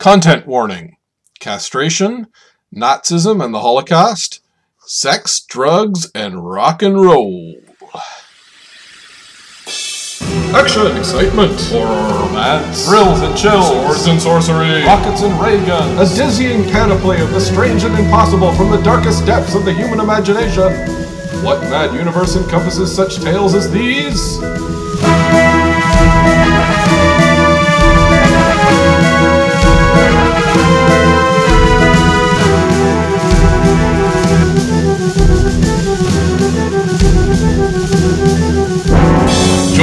Content warning castration, Nazism and the Holocaust, sex, drugs, and rock and roll. Action, excitement, horror, romance, thrills and chills, swords and sorcery, rockets and ray guns, a dizzying panoply of the strange and impossible from the darkest depths of the human imagination. What mad universe encompasses such tales as these?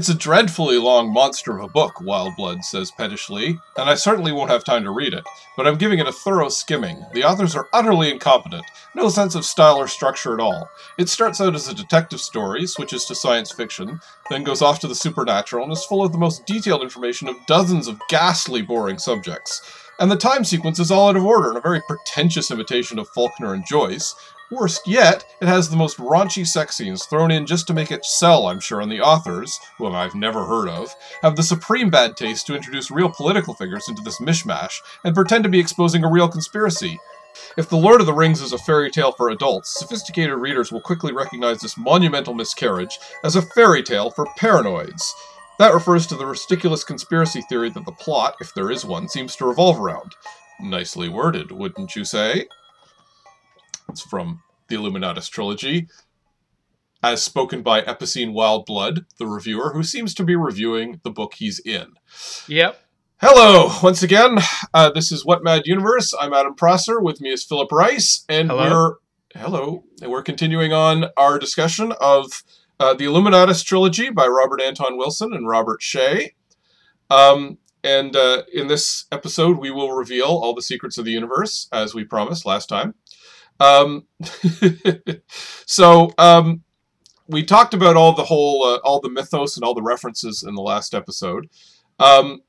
It's a dreadfully long monster of a book, Wildblood says pettishly, and I certainly won't have time to read it, but I'm giving it a thorough skimming. The authors are utterly incompetent, no sense of style or structure at all. It starts out as a detective story, switches to science fiction, then goes off to the supernatural, and is full of the most detailed information of dozens of ghastly boring subjects. And the time sequence is all out of order and a very pretentious imitation of Faulkner and Joyce, Worst yet, it has the most raunchy sex scenes thrown in just to make it sell, I'm sure, and the authors, whom I've never heard of, have the supreme bad taste to introduce real political figures into this mishmash and pretend to be exposing a real conspiracy. If The Lord of the Rings is a fairy tale for adults, sophisticated readers will quickly recognize this monumental miscarriage as a fairy tale for paranoids. That refers to the ridiculous conspiracy theory that the plot, if there is one, seems to revolve around. Nicely worded, wouldn't you say? It's from the Illuminatus trilogy, as spoken by Epicene Wildblood, the reviewer, who seems to be reviewing the book he's in. Yep. Hello, once again. Uh, this is What Mad Universe. I'm Adam Prosser. With me is Philip Rice, and Hello. we're hello, and we're continuing on our discussion of uh, the Illuminatus trilogy by Robert Anton Wilson and Robert Shea. Um, and uh, in this episode, we will reveal all the secrets of the universe, as we promised last time. Um, so um, we talked about all the whole, uh, all the mythos and all the references in the last episode. Um,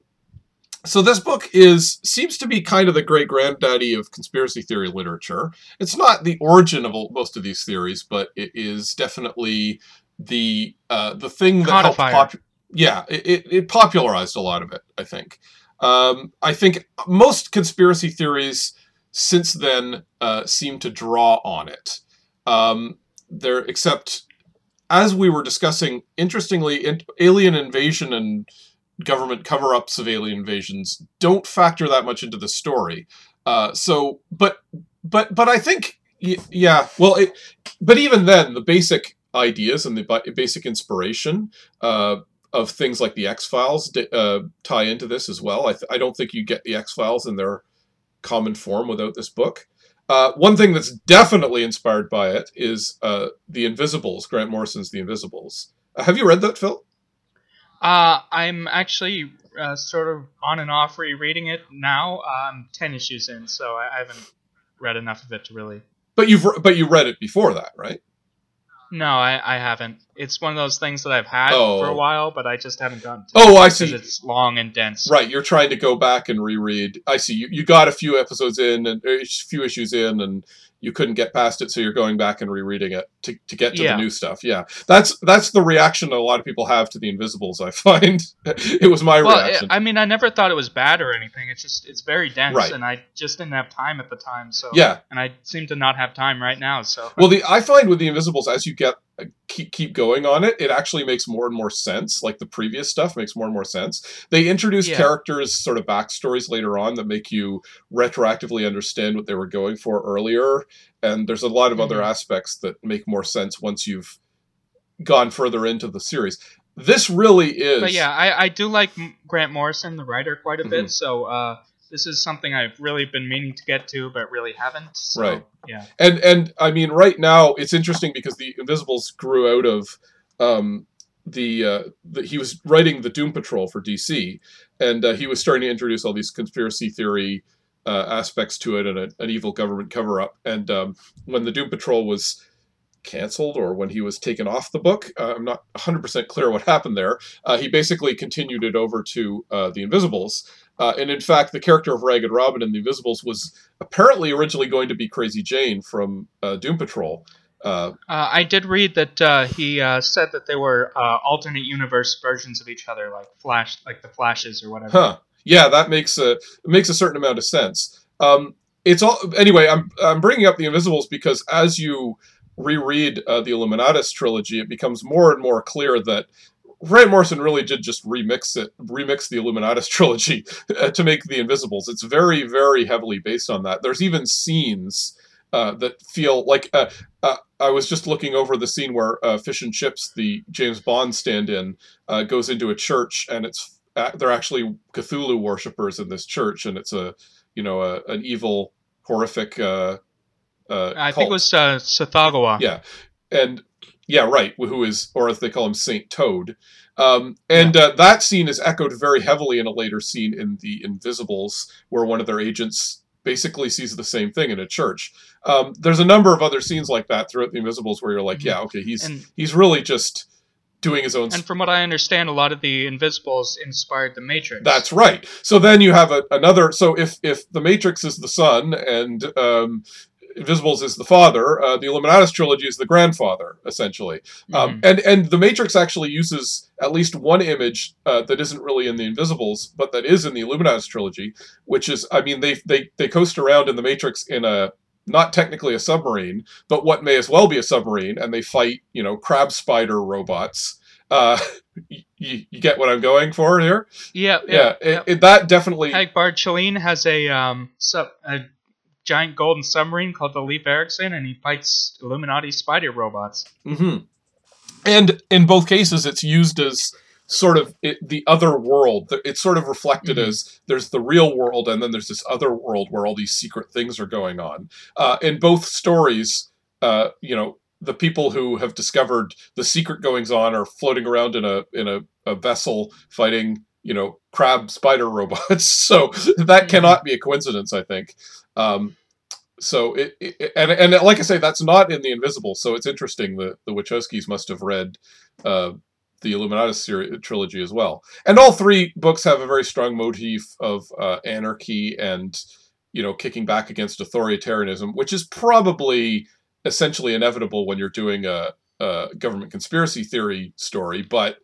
so this book is seems to be kind of the great granddaddy of conspiracy theory literature. It's not the origin of all, most of these theories, but it is definitely the uh, the thing that helped. Pop- yeah, it, it, it popularized a lot of it. I think. Um, I think most conspiracy theories since then uh, seem to draw on it. Um, there, except as we were discussing, interestingly, in, alien invasion and government cover-ups of alien invasions don't factor that much into the story. Uh, so, but, but, but I think, yeah, well, it, but even then, the basic ideas and the basic inspiration uh, of things like the X Files uh, tie into this as well. I, th- I don't think you get the X Files in their common form without this book. Uh, one thing that's definitely inspired by it is uh, The Invisibles, Grant Morrison's The Invisibles. Uh, have you read that, Phil? Uh, I'm actually uh, sort of on and off rereading it now. I'm ten issues in, so I I haven't read enough of it to really. But you've re- but you read it before that, right? No, I, I haven't. It's one of those things that I've had Oh. for a oh. while, but I just haven't gotten to. Oh, I see. it's long and dense. Right, you're trying to go back and reread. I see. You, you got a few episodes in and er, a few issues in, and you couldn't get past it, so you're going back and rereading it to, to get to Yeah. the new stuff. Yeah, that's that's the reaction that a lot of people have to the Invisibles. I find it was my Well, reaction. I I mean, I never thought it was bad or anything. It's just it's very dense, Right. and I just didn't have time at the time. So yeah, and I seem to not have time right now. So Well, the I find with the Invisibles, as you get keep keep going on it, it actually makes more and more sense. Like the previous stuff makes more and more sense. They introduce Yeah. characters, sort of backstories later on that make you retroactively understand what they were going for earlier, and there's a lot of other Mhm. aspects that make more sense once you've gone further into the series. This really is. But yeah, I, I do like Grant Morrison, the writer, quite a Mhm. bit. So uh, this is something I've really been meaning to get to, but really haven't. So, Right. Yeah. and and I mean, right now it's interesting because the Invisibles grew out of um, the, uh, the he was writing the Doom Patrol for DC, and uh, he was starting to introduce all these conspiracy theory uh, aspects to it and a, an evil government cover up. And um, when the Doom Patrol was canceled or when he was taken off the book, uh, I'm not 100% clear what happened there. Uh, he basically continued it over to uh, the Invisibles. Uh, and in fact, the character of Ragged Robin in the Invisibles was apparently originally going to be Crazy Jane from uh, Doom Patrol. Uh, I did read that he said that they were alternate universe versions of each other, like Flash, like the Flashes or whatever. Huh yeah, that makes a makes a certain amount of sense. Um, it's all anyway. I'm I'm bringing up the Invisibles because as you reread uh, the Illuminatus trilogy, it becomes more and more clear that Grant Morrison really did just remix it, remix the Illuminatus trilogy uh, to make the Invisibles. It's very, very heavily based on that. There's even scenes uh, that feel like uh, uh, I was just looking over the scene where uh, Fission Chips, the James Bond stand-in, uh, goes into a church and it's they're actually Cthulhu worshippers in this church, and it's a you know a, an evil, horrific. Uh, uh, I think it was uh, Tsathoggua. Yeah, and yeah, right. Who is, or as they call him, Saint Toad. Um, and yeah. uh, that scene is echoed very heavily in a later scene in the Invisibles, where one of their agents basically sees the same thing in a church. Um, there's a number of other scenes like that throughout the Invisibles where you're like, mm-hmm. yeah, okay, he's and, he's really just doing his own. And from what I understand, a lot of the Invisibles inspired the Matrix. That's right. So then you have a, another. So if if the Matrix is the sun and um, Invisibles is the father, uh, the Illuminatus trilogy is the grandfather, essentially. Um, mm-hmm. and and the Matrix actually uses at least one image uh, that isn't really in the Invisibles, but that is in the Illuminatus trilogy, which is, I mean, they they they coast around in the Matrix in a not technically a submarine, but what may as well be a submarine, and they fight, you know, crab spider robots. Uh, you, you get what I'm going for here? Yeah, yeah. yeah it, it, that definitely. Hagbard Celine has a um sub a giant golden submarine called the Leif Erikson, and he fights Illuminati spider robots. Mm-hmm. And in both cases, it's used as sort of it, the other world. It's sort of reflected mm-hmm. as there's the real world, and then there's this other world where all these secret things are going on. Uh, in both stories, uh, you know, the people who have discovered the secret goings on are floating around in a in a, a vessel fighting, you know, crab spider robots. so that mm-hmm. cannot be a coincidence, I think. Um, so it, it, and and like I say, that's not in the Invisible. So it's interesting that the Wachowskis must have read uh, the Illuminatus series, trilogy as well. And all three books have a very strong motif of uh, anarchy and, you know, kicking back against authoritarianism, which is probably essentially inevitable when you're doing a, a government conspiracy theory story, but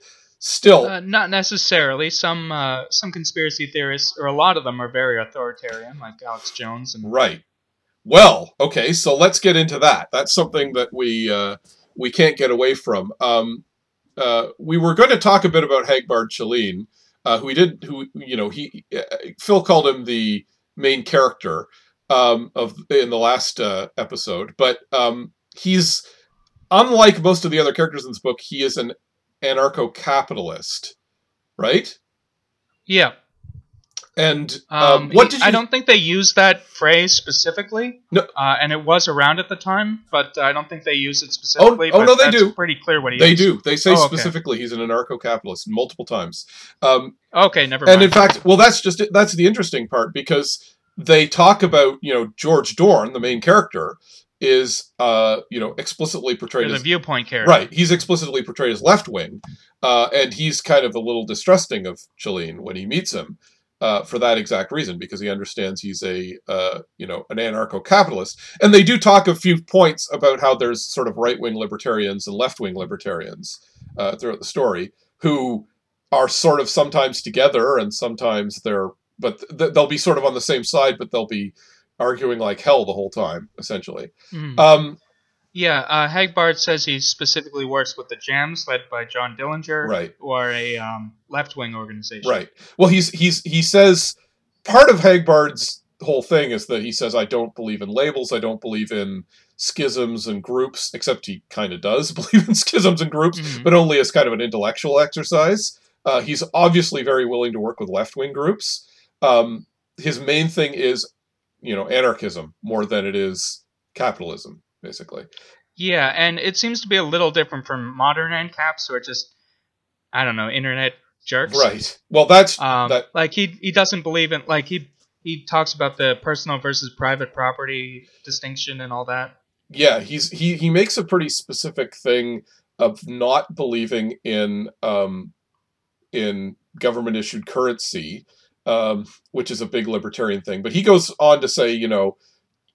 still. Uh, not necessarily. Some uh, some conspiracy theorists or a lot of them are very authoritarian like alex jones and right. Well okay so let's get into that. That's something that we uh, we can't get away from. Um, uh, we were going to talk a bit about Hagbard Celine, uh, who we did, who you know, he uh, Phil called him the main character um, of in the last uh, episode, but um, he's unlike most of the other characters in this book. He is an anarcho-capitalist, right? Yeah. And um, um, what did you... I don't think they used that phrase specifically. No, uh, and it was around at the time, but I don't think they use it specifically. Oh, oh no, they do. Pretty clear what he. They is. do. They say oh, specifically he's an anarcho-capitalist multiple times. Um, okay, never. Mind. And in fact, well, that's just that's the interesting part because they talk about you know George Dorn, the main character, is uh you know explicitly portrayed as a viewpoint character. Right, he's explicitly portrayed as left wing, uh, and he's kind of a little distrusting of Celine when he meets him uh, for that exact reason, because he understands he's a uh, you know an anarcho-capitalist. And they do talk a few points about how there's sort of right-wing libertarians and left-wing libertarians uh, throughout the story who are sort of sometimes together and sometimes they're but th- they'll be sort of on the same side, but they'll be arguing like hell the whole time, essentially. Mm. Um, yeah, uh, Hagbard says he specifically works with the Jams, led by John Dillinger, right, or a um, left-wing organization. Right. Well, he's he's he says part of Hagbard's whole thing is that he says I don't believe in labels, I don't believe in schisms and groups, except he kind of does believe in schisms and groups, mm-hmm. but only as kind of an intellectual exercise. Uh, he's obviously very willing to work with left-wing groups. Um, his main thing is, you know, anarchism more than it is capitalism basically. Yeah, and it seems to be a little different from modern ANCAPs, where just I don't know internet jerks. Right. Well, that's Um, that. like he he doesn't believe in like he he talks about the personal versus private property distinction and all that. Yeah, he's he he makes a pretty specific thing of not believing in um in government issued currency, um, which is a big libertarian thing. But he goes on to say, you know,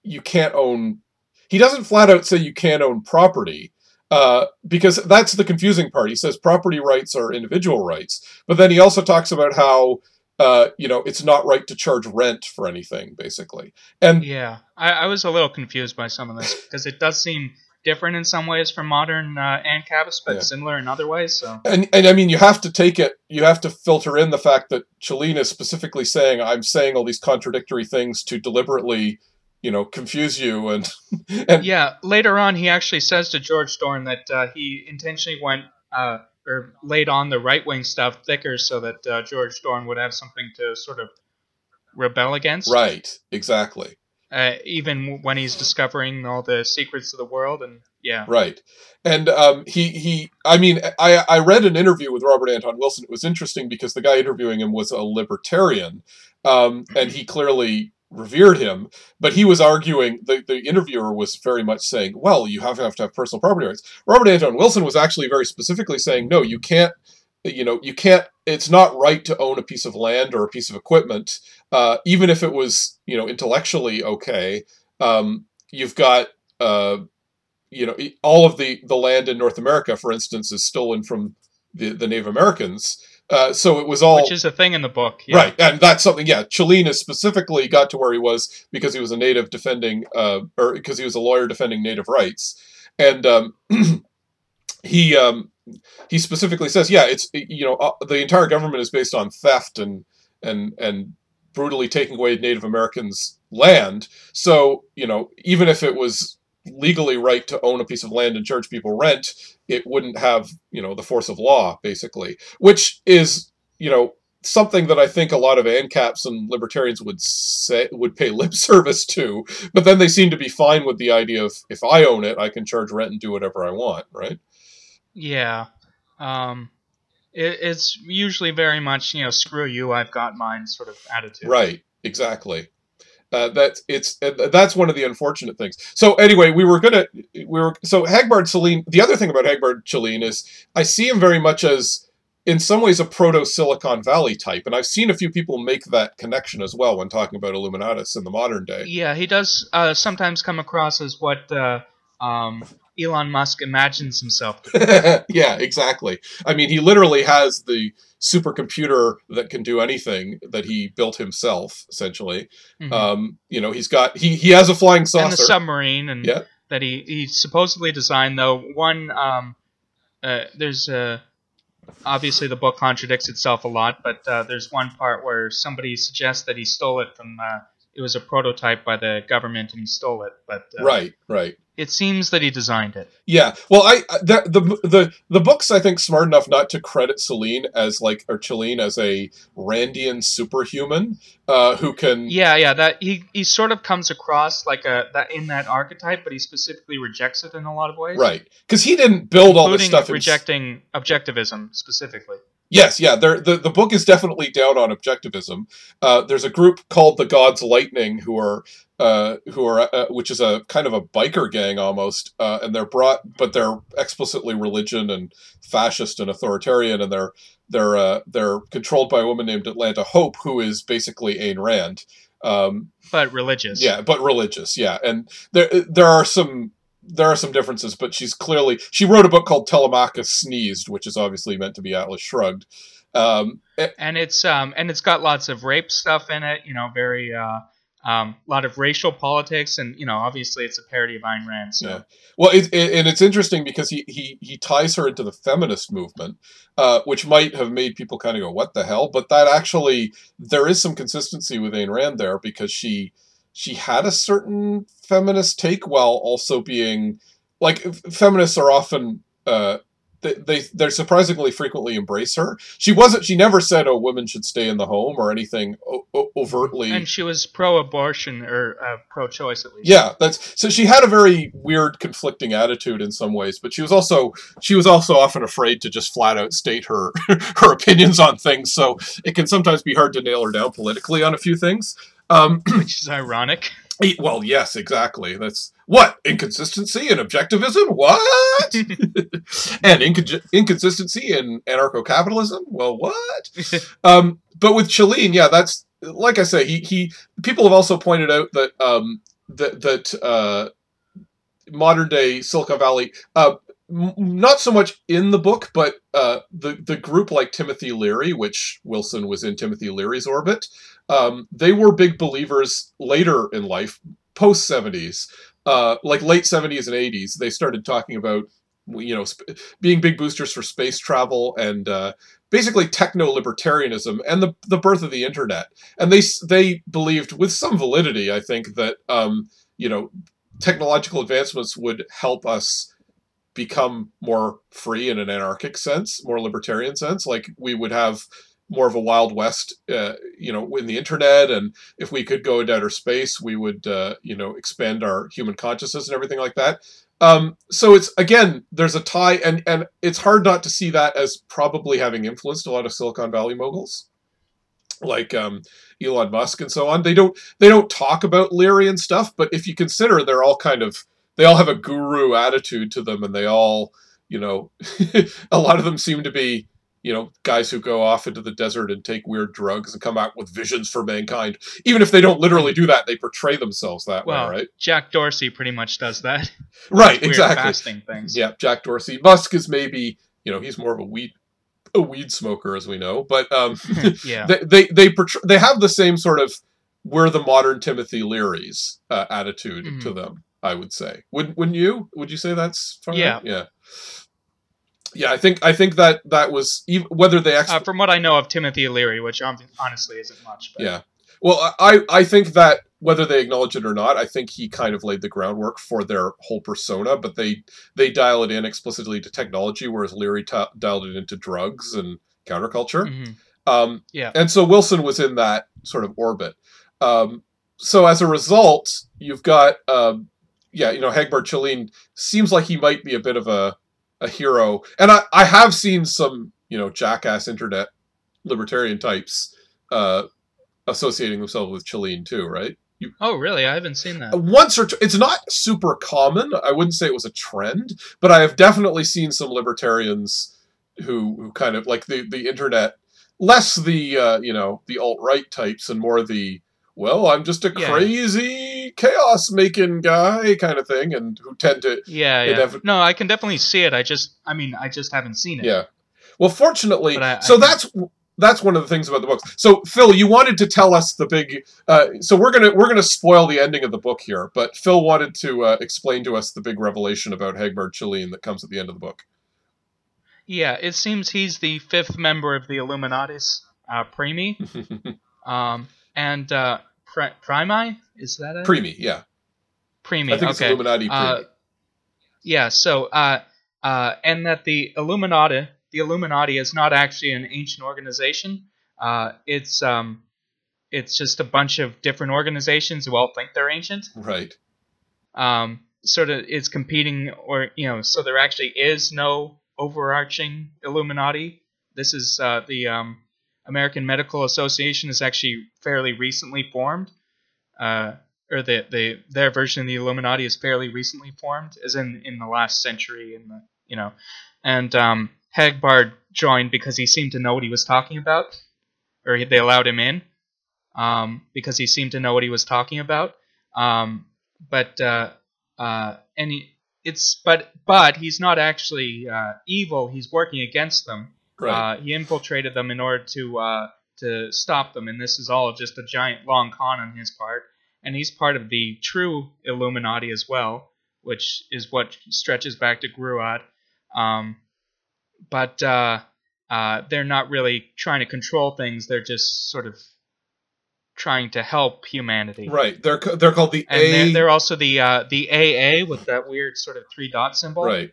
you can't own. He doesn't flat out say you can't own property. Uh, because that's the confusing part. He says property rights are individual rights, but then he also talks about how uh, you know it's not right to charge rent for anything, basically. And Yeah, I, I was a little confused by some of this because it does seem different in some ways from modern uh, ANCAPs, but Yeah. similar in other ways. So and and I mean, you have to take it. You have to filter in the fact that Celine is specifically saying, "I'm saying all these contradictory things to deliberately, you know, confuse you." And and yeah, later on he actually says to George Dorn that uh, he intentionally went uh, or laid on the right wing stuff thicker so that uh, George Dorn would have something to sort of rebel against. right, exactly, Uh, even when he's discovering all the secrets of the world and yeah. right. And um, he he. I mean, I I read an interview with Robert Anton Wilson. It was interesting because the guy interviewing him was a libertarian, um, and he clearly revered him but he was arguing the, the interviewer was very much saying well you have, have to have personal property rights robert anton wilson was actually very specifically saying no you can't you know you can't it's not right to own a piece of land or a piece of equipment uh, even if it was you know intellectually okay um, you've got uh, you know all of the the land in north america for instance is stolen from the, the native americans uh, so it was all Which is a thing in the book. Yeah. Right, and that's something. Yeah, Celine specifically got to where he was because he was a native defending, uh, or because he was a lawyer defending native rights, and um, he um, he specifically says, yeah, it's you know uh, the entire government is based on theft and and and brutally taking away Native Americans' land. So you know even if it was legally right to own a piece of land and charge people rent, it wouldn't have you know the force of law basically, which is you know something that I think a lot of ANCAPs and libertarians would say would pay lip service to, but then they seem to be fine with the idea of if I own it, I can charge rent and do whatever I want, right? Yeah. Um, it, it's usually very much, you know, screw you, I've got mine sort of attitude. Right, exactly. Uh, that it's uh, that's one of the unfortunate things. So anyway, we were gonna we were so Hagbard Celine. The other thing about Hagbard Celine is I see him very much as in some ways a proto Silicon Valley type, and I've seen a few people make that connection as well when talking about Illuminatus in the modern day. Yeah, he does uh, sometimes come across as what uh, um, Elon Musk imagines himself to be. yeah, exactly. I mean, he literally has the supercomputer that can do anything that he built himself, essentially. Mhm. Um, you know, he's got he he has a flying saucer. and the submarine and Yeah. that he, he supposedly designed though one um, uh, there's uh, obviously the book contradicts itself a lot but uh, there's one part where somebody suggests that he stole it from uh, it was a prototype by the government and he stole it but uh, right, right. it seems that he designed it Yeah. Well, I the, the the the book's I think smart enough not to credit Celine as like or Celine as a Randian superhuman uh, who can yeah yeah that he, he sort of comes across like a that in that archetype but he specifically rejects it in a lot of ways right because he didn't build all this stuff. in- rejecting objectivism specifically Yes, yeah. The the book is definitely down on objectivism. Uh, there's a group called the Gods Lightning who are uh, who are uh, which is a kind of a biker gang almost, uh, and they're brought, but they're explicitly religion and fascist and authoritarian, and they're they're uh, they're controlled by a woman named Atlanta Hope, who is basically Ayn Rand. Um, but religious yeah, but religious. Yeah, and there there are some there are some differences, but she's clearly she wrote a book called Telemachus Sneezed, which is obviously meant to be Atlas Shrugged. Um, eh, and it's um and it's got lots of rape stuff in it you know very uh um a lot of racial politics and you know obviously it's a parody of Ayn Rand so Yeah. well, it, it, and it's interesting because he, he he ties her into the feminist movement, uh, which might have made people kind of go, "What the hell?" But that actually there is some consistency with Ayn Rand there because she she had a certain feminist take while also being like feminists are often uh, they, they they surprisingly frequently embrace her. She wasn't. She never said, "Oh, women should stay in the home" or anything o- o- overtly. And she was pro-abortion or uh, pro-choice at least. Yeah, that's so. She had a very weird, conflicting attitude in some ways, but she was also she was also often afraid to just flat out state her her opinions on things. So it can sometimes be hard to nail her down politically on a few things. Um, which is ironic. well, yes, exactly. That's what inconsistency and objectivism. What and inco- inconsistency and anarcho-capitalism. Well, what? um, but with Celine, yeah, that's like I say. He he. People have also pointed out that um, that that uh, modern day Silicon Valley. Uh, m- not so much in the book, but uh, the the group like Timothy Leary, which Wilson was in Timothy Leary's orbit, um, they were big believers later in life, post seventies, uh, like late seventies and eighties. They started talking about you know sp- being big boosters for space travel and uh, basically techno libertarianism and the the birth of the internet. And they they believed with some validity, I think, that um, you know technological advancements would help us become more free in an anarchic sense, more libertarian sense. Like we would have more of a wild west, uh, you know, in the internet, and if we could go into outer space, we would, uh, you know, expand our human consciousness and everything like that. Um, so it's again, there's a tie, and and it's hard not to see that as probably having influenced a lot of Silicon Valley moguls, like um, Elon Musk and so on. They don't they don't talk about Leary and stuff, but if you consider, they're all kind of they all have a guru attitude to them, and they all, you know, a lot of them seem to be you know, guys who go off into the desert and take weird drugs and come out with visions for mankind. Even if they don't literally do that, they portray themselves that Well, way, right? Jack Dorsey pretty much does that. Right, Weird exactly. fasting things. Yeah, Jack Dorsey. Musk is maybe, you know, he's more of a weed a weed smoker as we know, but um yeah. they they they, portray, they have the same sort of we're the modern Timothy Leary's uh, attitude Mhm. to them, I would say. Would wouldn't you? Would you say that's fine? Yeah. Yeah. Yeah, I think I think that that was even whether they actually Uh, from what I know of Timothy Leary, which honestly isn't much. But Yeah. Well, I I think that whether they acknowledge it or not, I think he kind of laid the groundwork for their whole persona. But they they dial it in explicitly to technology, whereas Leary t- dialed it into drugs and counterculture. Mhm. Um, Yeah. And so Wilson was in that sort of orbit. Um, so as a result, you've got um, yeah, you know, Hagbard Celine seems like he might be a bit of a a hero, and I I have seen some you know jackass internet libertarian types uh, associating themselves with Celine too, right? Oh, really? I haven't seen that. Once or tw- it's not super common. I wouldn't say it was a trend, but I have definitely seen some libertarians who who kind of like the the internet, less the uh, you know the alt right types and more the well, I'm just a Yeah. crazy chaos making guy kind of thing, and who tend to Yeah, yeah. defi- no, I can definitely see it. I just, I mean, I just haven't seen it. Yeah. Well, fortunately, I- so that's that's one of the things about the books. So, Phil, you wanted to tell us the big. Uh, so we're gonna we're gonna spoil the ending of the book here, but Phil wanted to uh, explain to us the big revelation about Hagbard Celine that comes at the end of the book. Yeah, it seems he's the fifth member of the Illuminatis, uh, Primi, um, and uh, Pri- Primi. Is that it? Primi, yeah, Primi. I think it's okay. Illuminati. Primi. Uh, yeah. So, uh, uh, and that the Illuminati, the Illuminati, is not actually an ancient organization. Uh, it's um, it's just a bunch of different organizations who all think they're ancient. right. Um, sort of is competing, or you know, so there actually is no overarching Illuminati. This is uh, the um, American Medical Association is actually fairly recently formed. Uh, or the, the their version of the Illuminati is fairly recently formed, as in in the last century, in the you know, and um, Hagbard joined because he seemed to know what he was talking about, or he- they allowed him in, um, because he seemed to know what he was talking about. Um, but uh, uh, it's but but he's not actually uh, evil. He's working against them. Right. Uh, he infiltrated them in order to uh, to stop them, and this is all just a giant long con on his part. And he's part of the true Illuminati as well, which is what stretches back to Gruad. Um, but uh, uh, they're not really trying to control things; they're just sort of trying to help humanity. right. They're they're called the And A. they're, they're also the uh, the AA with that weird sort of three dot symbol, right.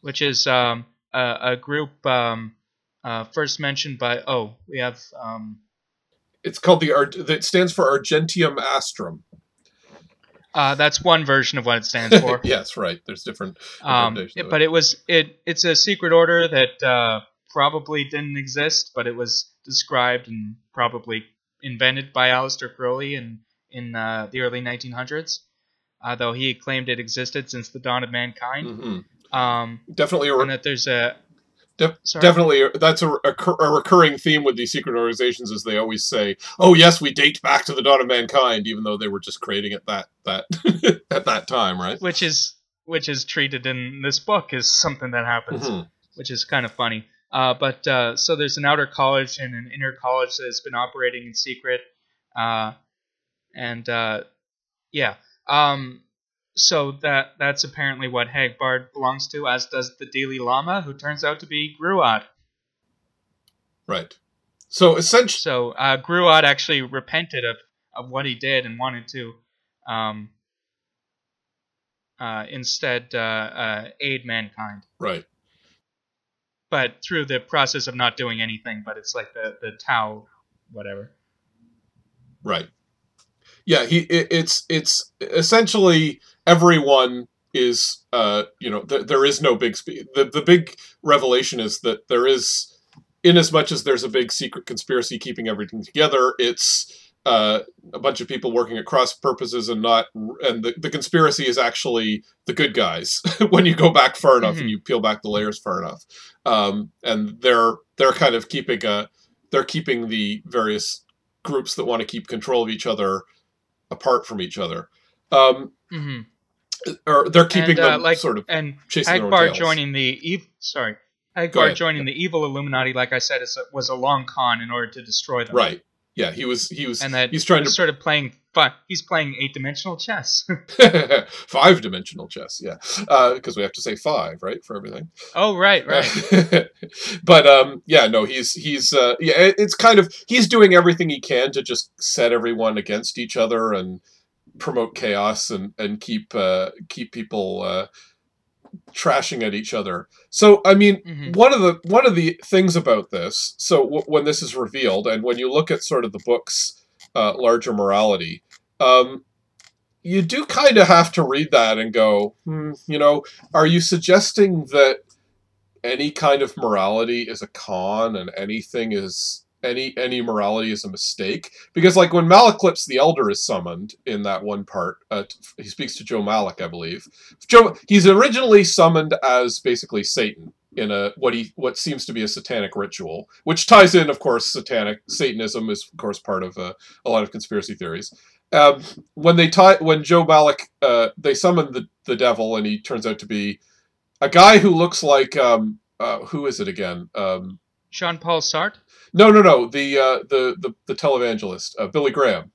which is um, uh, a group um, uh, first mentioned by. Oh, we have. Um, It's called the Ar- it stands for Argenteum Astrum. uh, that's one version of what it stands for. yes, right. There's different. um, it- but it was it. It's a secret order that uh, probably didn't exist, but it was described and probably invented by Aleister Crowley in in uh, the early 1900s. Uh, though he claimed it existed since the dawn of mankind. Mhm. Um, Definitely a, and that there's a sorry. definitely that's a, a, a recurring theme with these secret organizations, is they always say, "Oh yes, we date back to the dawn of mankind," even though they were just creating it that that at that time, right? which is which is treated in this book as something that happens, Mhm. which is kind of funny. Uh, but uh, so there's an outer college and an inner college that has been operating in secret, uh, and uh, yeah, um, so that that's apparently what Hagbard belongs to, as does the Dalai Lama, who turns out to be Gruad. Right. So essentially, So uh, Gruad actually repented of, of what he did and wanted to um, uh, instead uh, uh, aid mankind. right. But through the process of not doing anything, but it's like the, the Tao, whatever. Right. Yeah, he it, it's it's essentially everyone is uh you know th- there is no big spe- the the big revelation is that there is in as much as there's a big secret conspiracy keeping everything together it's uh, a bunch of people working at cross purposes and not and the, the conspiracy is actually the good guys when you go back far enough Mhm. and you peel back the layers far enough um, and they're they're kind of keeping a they're keeping the various groups that want to keep control of each other apart from each other um, hmm or they're keeping and, uh, them like, sort of and chasing their own Hagbard tails. joining the evil. Sorry, ahead. joining the evil Illuminati, like I said, is a, was a long con in order to destroy them. right yeah he was he was And that he's trying to sort of playing. Fi- he's playing eight dimensional chess. five dimensional chess yeah because we have to say five right for everything oh right, right. but um yeah no he's he's uh yeah it- it's kind of he's doing everything he can to just set everyone against each other and promote chaos and and keep uh keep people uh trashing at each other so i mean Mhm. one of the one of the things about this so w- when this is revealed and when you look at sort of the book's uh, larger morality um you do kind of have to read that and go hmm, you know are you suggesting that any kind of morality is a con and anything is any any morality is a mistake. Because like when Malaclypse the elder is summoned in that one part uh, he speaks to Joe Malik I believe. Joe he's originally summoned as basically Satan in a what he what seems to be a satanic ritual which ties in of course satanic satanism is of course part of uh, a lot of conspiracy theories. Um, when they tie when Joe Malik uh, they summon the the devil and he turns out to be a guy who looks like um uh, who is it again? Um Jean Paul Sartre. No no no the uh the the, the televangelist uh, Billy Graham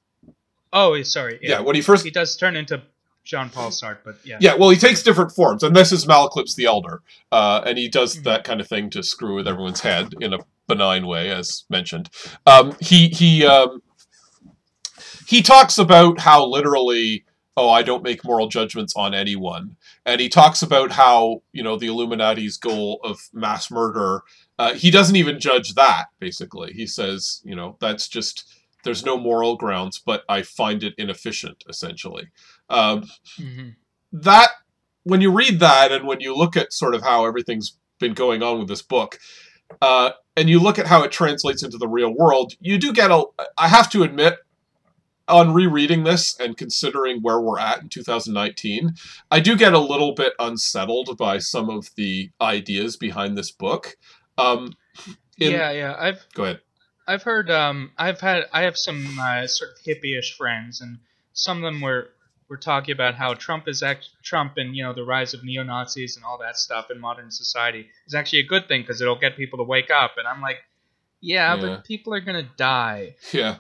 Oh, sorry. yeah. when he first he does turn into Jean Paul Sartre, but yeah. yeah well he takes different forms and this is Malaclypse the elder uh and he does Mhm. that kind of thing to screw with everyone's head in a benign way as mentioned um he he um he talks about how literally oh i don't make moral judgments on anyone and he talks about how you know the illuminati's goal of mass murder uh, he doesn't even judge that basically. He says you know that's just there's no moral grounds but i find it inefficient essentially. Um, hmm that when you read that and when you look at sort of how everything's been going on with this book uh, and you look at how it translates into the real world you do get a i have to admit on rereading this and considering where we're at in 2019 i do get a little bit unsettled by some of the ideas behind this book um, in, yeah, yeah. I've go ahead I've heard um I've had I have some uh, sort of hippie-ish friends, and some of them were were talking about how Trump is act Trump and you know the rise of neo Nazis and all that stuff in modern society is actually a good thing because it'll get people to wake up. And I'm like, yeah, Yeah. but people are gonna die. Yeah.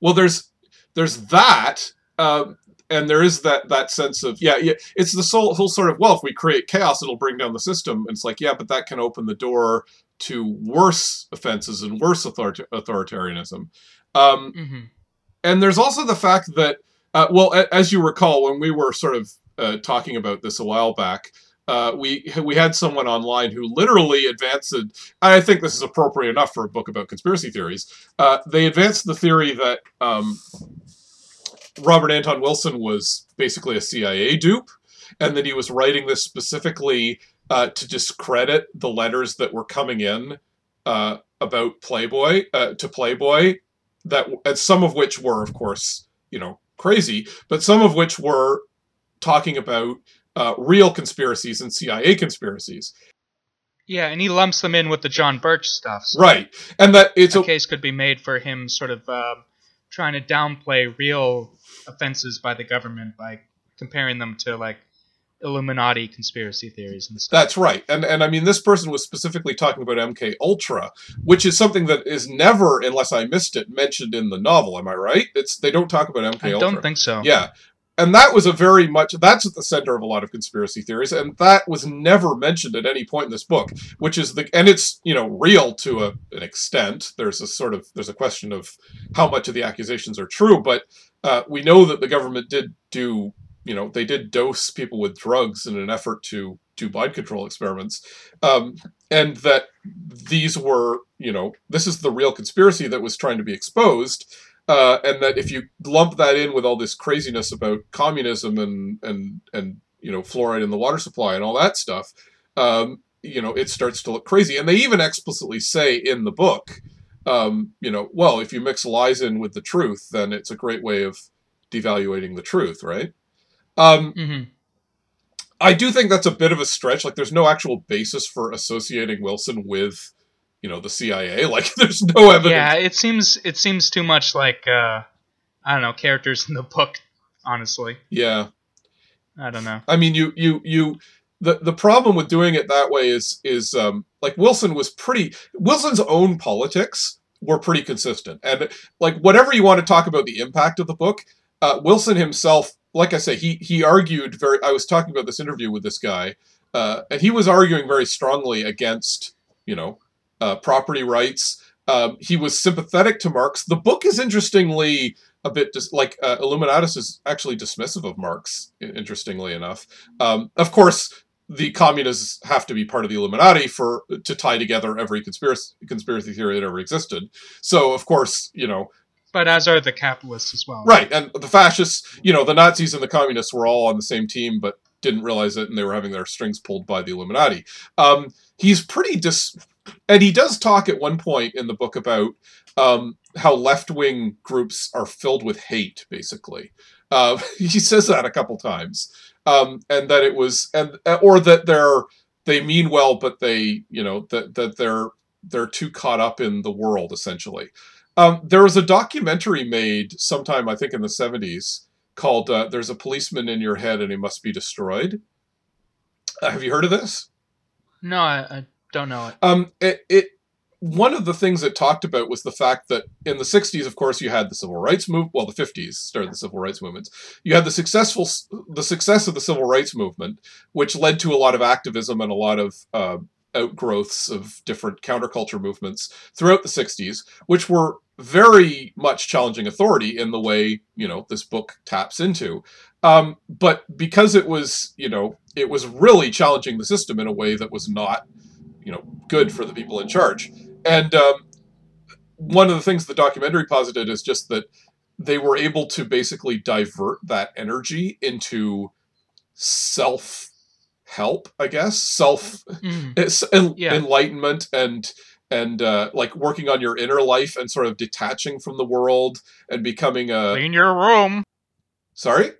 Well, there's there's that, um, and there is that that sense of yeah, yeah. It's the whole whole sort of well, if we create chaos, it'll bring down the system. And it's like yeah, but that can open the door to worse offenses and worse authorita- authoritarianism. Um, hmm and there's also the fact that uh, well, a- as you recall, when we were sort of uh, talking about this a while back. uh, we we had someone online who literally advanced. I think this is appropriate enough for a book about conspiracy theories. Uh, they advanced the theory that um, Robert Anton Wilson was basically a CIA dupe, and that he was writing this specifically uh, to discredit the letters that were coming in uh, about Playboy uh, to Playboy. That and some of which were, of course, you know, crazy, but some of which were talking about uh, real conspiracies and CIA conspiracies. Yeah, and he lumps them in with the John Birch stuff. So Right, and that it's a a, case could be made for him sort of um trying to downplay real offenses by the government by comparing them to like Illuminati conspiracy theories and stuff. That's right, and and I mean this person was specifically talking about MK Ultra, which is something that is never, unless I missed it, mentioned in the novel. Am I right? It's they don't talk about MK I Ultra. don't think so. Yeah. And that was a very much that's at the center of a lot of conspiracy theories, and that was never mentioned at any point in this book, which is the and it's you know real to a, an extent. There's a sort of there's a question of how much of the accusations are true, but uh, we know that the government did do you know they did dose people with drugs in an effort to do mind control experiments, um, and that these were you know this is the real conspiracy that was trying to be exposed uh, and that if you lump that in with all this craziness about communism and and and you know fluoride in the water supply and all that stuff, um, you know it starts to look crazy. And they even explicitly say in the book, um, you know, well, if you mix lies in with the truth, then it's a great way of devaluating the truth, right? Um, hmm I do think that's a bit of a stretch. Like, there's no actual basis for associating Wilson with, you know, the CIA. Like, there's no evidence. Yeah, it seems it seems too much like uh, I don't know characters in the book. Honestly, yeah. I don't know. I mean, you you you the the problem with doing it that way is is um, like Wilson was pretty Wilson's own politics were pretty consistent, and like whatever you want to talk about the impact of the book, uh, Wilson himself, like I say, he he argued very. I was talking about this interview with this guy, uh, and he was arguing very strongly against you know uh, property rights. Um, he was sympathetic to Marx. The book is interestingly a bit dis- like uh, Illuminatus is actually dismissive of Marx. Interestingly enough, um, of course, the communists have to be part of the Illuminati for to tie together every conspiracy conspiracy theory that ever existed. So, of course, you know, But as are the capitalists as well. right, and the fascists, you know, the Nazis and the communists were all on the same team, but didn't realize it, and they were having their strings pulled by the Illuminati. Um, he's pretty dis, and he does talk at one point in the book about um, how left wing groups are filled with hate. Basically, uh, he says that a couple times, um, and that it was, and or that they're they mean well, but they, you know, that that they're they're too caught up in the world essentially. Um, there was a documentary made sometime, I think, in the '70s called uh, "There's a Policeman in Your Head and He Must Be Destroyed." Uh, have you heard of this? No, I, I don't know it. Um, it, it one of the things it talked about was the fact that in the 60s of course you had the civil rights movement well the 50s started the civil rights movement. you had the successful the success of the civil rights movement which led to a lot of activism and a lot of uh, outgrowths of different counterculture movements throughout the 60s which were very much challenging authority in the way you know this book taps into. Um, but because it was you know it was really challenging the system in a way that was not you know good for the people in charge. And um, one of the things the documentary posited is just that they were able to basically divert that energy into self help i guess. Self Yeah. enlightenment and and uh, like working on your inner life and sort of detaching from the world and becoming a Clean your room. sorry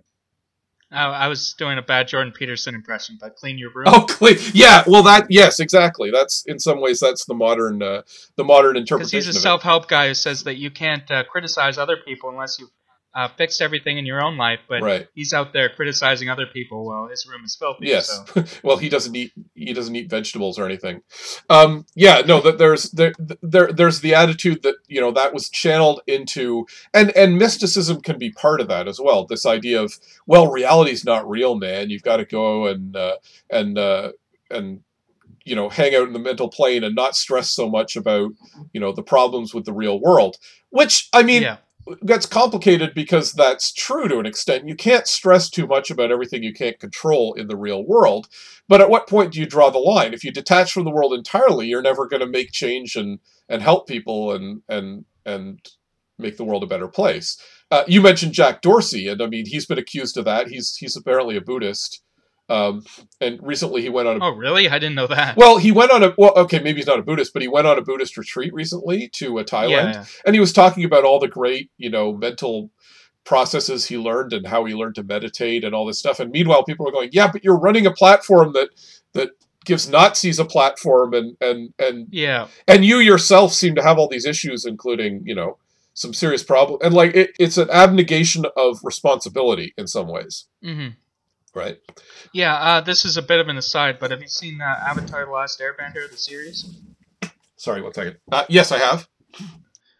I, I was doing a bad Jordan Peterson impression, but clean your room. oh clean yeah well that yes exactly that's in some ways that's the modern uh, the modern Because he's a self-help guy who says that you can't uh, criticize other people unless you've uh, fixed everything in your own life. But right he's out there criticizing other people while his room is filthy. Yes. So. well, he doesn't eat he doesn't eat vegetables or anything. Um, yeah, no, that there's there, there there's the attitude that you know that was channeled into and and mysticism can be part of that as well. This idea of well, reality's not real, man. You've got to go and uh, and uh, and you know hang out in the mental plane and not stress so much about you know the problems with the real world. Which I mean, yeah. Gets complicated because that's true to an extent. You can't stress too much about everything you can't control in the real world. But at what point do you draw the line? If you detach from the world entirely, you're never going to make change and and help people and and and make the world a better place. Uh, you mentioned Jack Dorsey, and I mean he's been accused of that. He's he's apparently a Buddhist. Um, and recently he went on. A, oh, really? I didn't know that. Well, he went on a. Well, okay, maybe he's not a Buddhist, but he went on a Buddhist retreat recently to uh, Thailand, Yeah. and he was talking about all the great, you know, mental processes he learned and how he learned to meditate and all this stuff. And meanwhile, people are going, "Yeah, but you're running a platform that that gives Nazis a platform, and and and Yeah. and you yourself seem to have all these issues, including, you know." Some serious problem, and like it, it's an abnegation of responsibility in some ways, hmm right? Yeah. Uh, this is a bit of an aside, but have you seen uh, Avatar: The Last Airbender, the series? Sorry, one second. Uh, yes, I have.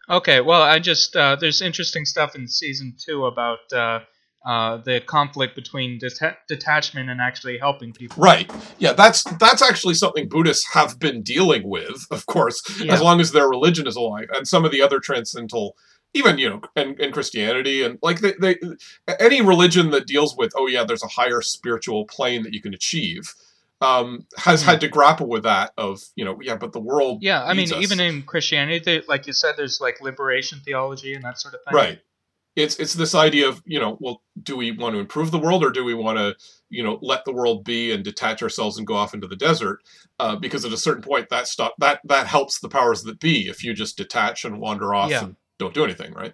Okay, well, I just uh, there's interesting stuff in season two about uh, uh, the conflict between deta- detachment and actually helping people. Right. Yeah, that's that's actually something Buddhists have been dealing with, of course, Yeah. as long as their religion is alive, and some of the other transcendental, even you know, and, and Christianity, and like they, they, any religion that deals with, oh yeah, there's a higher spiritual plane that you can achieve, um, has had to grapple with that of you know, yeah, but the world, Yeah, I mean, us. even in Christianity, they, like you said, there's like liberation theology and that sort of thing. right. It's it's this idea of you know, well, do we want to improve the world or do we want to you know let the world be and detach ourselves and go off into the desert? Uh, because at a certain point, that stop that that helps the powers that be if you just detach and wander off Yeah. and don't do anything, right?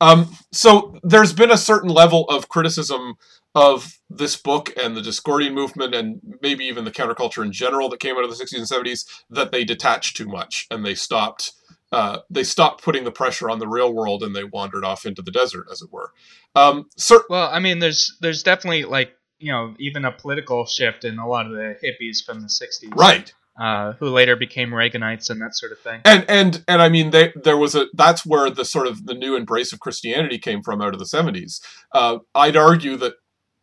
Um, so there's been a certain level of criticism of this book and the Discordian movement and maybe even the counterculture in general that came out of the 60s and 70s that they detached too much and they stopped uh, they stopped putting the pressure on the real world and they wandered off into the desert, as it were. Um, Well, I mean, there's there's definitely like you know even a political shift in a lot of the hippies from the '60s, right. Uh, who later became Reaganites and that sort of thing. and and and I mean, they, there was a that's where the sort of the new embrace of Christianity came from out of the seventies. Uh, I'd argue that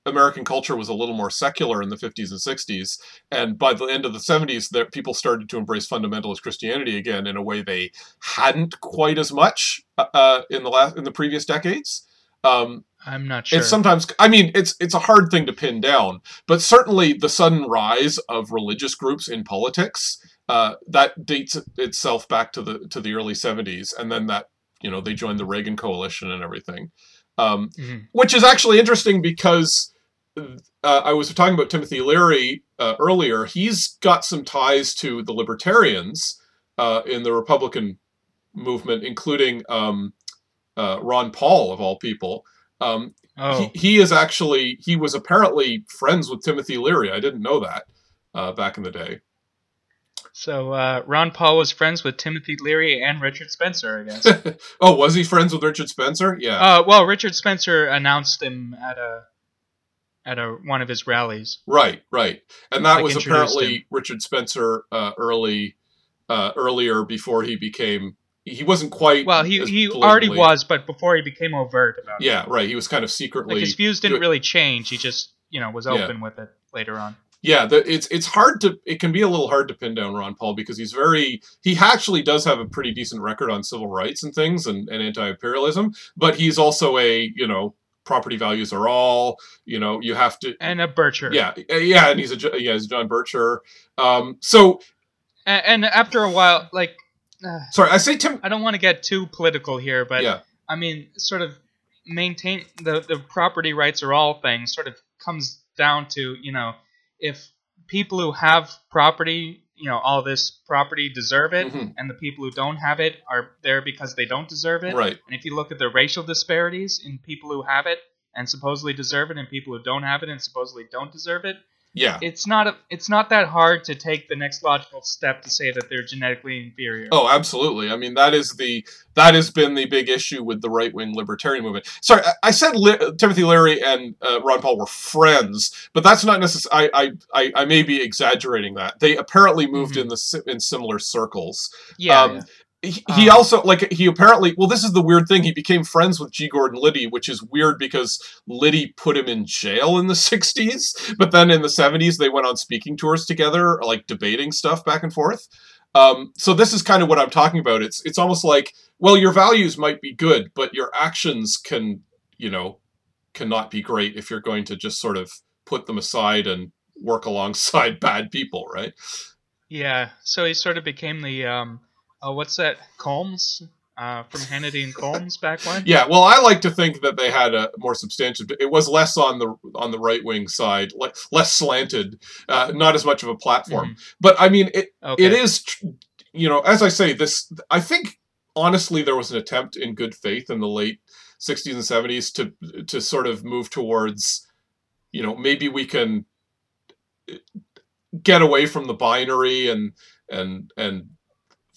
American culture was a little more secular in the fifties and sixties, and by the end of the seventies, there people started to embrace fundamentalist Christianity again in a way they hadn't quite as much uh, in the last in the previous decades. Um, I'm not sure. it's sometimes i mean it's it's a hard thing to pin down but certainly the sudden rise of religious groups in politics uh, that dates itself back to the to the early 70s and then that you know they joined the reagan coalition and everything um, Mhm. which is actually interesting because uh, I was talking about Timothy Leary uh, earlier. He's got some ties to the libertarians uh, in the Republican movement, including um, uh, Ron Paul, of all people. Um, Oh, he, he is actually he was apparently friends with Timothy Leary. I didn't know that uh, back in the day. so uh, Ron Paul was friends with Timothy Leary and Richard Spencer, I guess. oh, was he friends with Richard Spencer? Yeah. uh, well, Richard Spencer announced him at a at a one of his rallies. Right, right, and that Like, was apparently him. Richard Spencer uh, early, uh, earlier before he became. He wasn't quite. Well, he he already was, but before he became overt about it. Yeah, right. He was kind of secretly. Like his views didn't really change. He just you know was Yeah. open with it later on. yeah, the, it's it's hard to. It can be a little hard to pin down Ron Paul because he's very. He actually does have a pretty decent record on civil rights and things and, and anti-imperialism, but he's also a you know property values are all you know you have to. And a Bircher. Yeah, uh, yeah, and he's a yeah, he's John Bircher. Um, so A- And, after a while, like uh, sorry, I say Tim. I don't want to get too political here, but yeah, I mean, sort of maintain the the property rights are all things sort of comes down to you know if people who have property, you know, all this property deserve it, Mhm. and the people who don't have it are there because they don't deserve it. right. And if you look at the racial disparities in people who have it and supposedly deserve it, and people who don't have it and supposedly don't deserve it, Yeah. it's not a, it's not that hard to take the next logical step to say that they're genetically inferior. Oh, absolutely. I mean, that is the that has been the big issue with the right wing libertarian movement. Sorry, I, I said Li- Timothy Leary and uh, Ron Paul were friends, but that's not necessarily. I, I I may be exaggerating that. They apparently moved Mhm. in the in similar circles. yeah, um, yeah. He, he Um, also like he apparently well this is the weird thing he became friends with G Gordon Liddy which is weird because Liddy put him in jail in the 60s but then in the 70s they went on speaking tours together like debating stuff back and forth Um, so this is kind of what I'm talking about. It's it's almost like well, your values might be good, but your actions can you know cannot be great if you're going to just sort of put them aside and work alongside bad people, right? Yeah. So he sort of became the um, oh, what's that? Colmes uh, from Hannity and Colmes back when. Yeah, well, I like to think that they had a more substantive. It was less on the on the right wing side, like less slanted, uh, not as much of a platform. Mhm. But I mean, it Okay. it is, tr- you know, as I say, this. I think honestly, there was an attempt in good faith in the late '60s and '70s to to sort of move towards, you know, maybe we can uh, get away from the binary and and and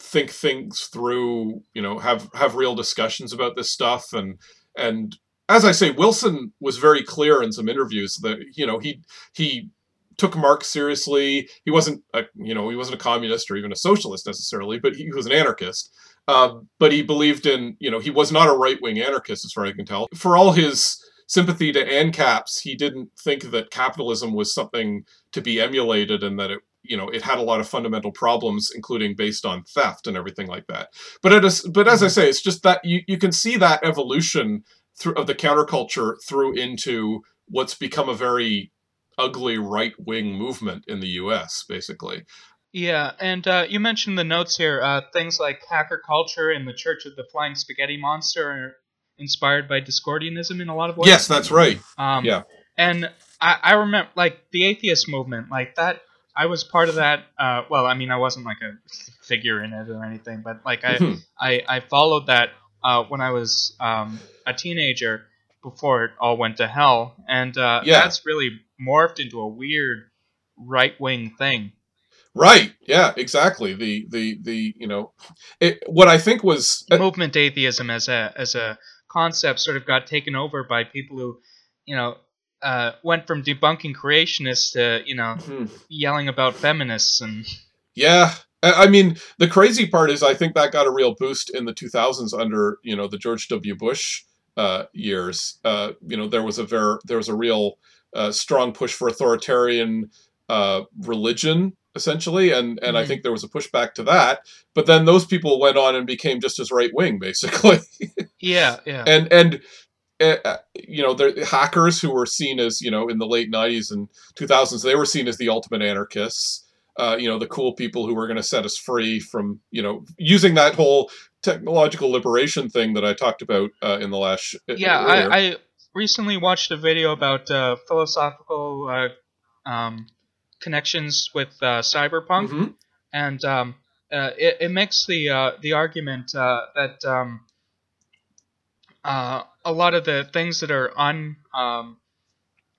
think things through you know have have real discussions about this stuff. And and as i say wilson was very clear in some interviews that you know he he took marx seriously. He wasn't a you know he wasn't a communist or even a socialist necessarily but he was an anarchist. Um, but he believed in you know he was not a right-wing anarchist as far as i can tell. For all his sympathy to ancaps he didn't think that capitalism was something to be emulated and that it you know it had a lot of fundamental problems including based on theft and everything like that but it is but as i say it's just that you, you can see that evolution through of the counterculture through into what's become a very ugly right-wing movement in the us basically Yeah, and uh, you mentioned the notes here. Uh, things like hacker culture and the Church of the Flying Spaghetti Monster are inspired by Discordianism in a lot of ways. yes that's right Um, Yeah. And I, I remember, like, the atheist movement, like, that, I was part of that. Uh, well, I mean, I wasn't, like, a figure in it or anything, but, like, I, Mhm. I, I followed that uh, when I was um, a teenager before it all went to hell. And uh, Yeah. that's really morphed into a weird right wing thing. right yeah exactly the the the you know it what i think was uh, movement atheism as a as a concept sort of got taken over by people who, you know, uh, went from debunking creationists to you know hmm. yelling about feminists and Yeah. I mean, the crazy part is I think that got a real boost in the 2000s under, you know, the George W. Bush uh, years. Uh, you know, there was a ver- there was a real uh, strong push for authoritarian uh, religion essentially and and I Mhm. think there was a pushback to that but then those people went on and became just as right wing basically yeah yeah and and uh, uh, you know the hackers who were seen as you know in the late 90s and 2000s they were seen as the ultimate anarchists uh, you know the cool people who were going to set us free from you know using that whole technological liberation thing that i talked about uh, in the last sh- yeah. I, I recently watched a video about uh, philosophical uh, um, connections with uh, cyberpunk Mhm. and um, uh, it, it makes the uh, the argument uh, that um, uh, a lot of the things that are un um,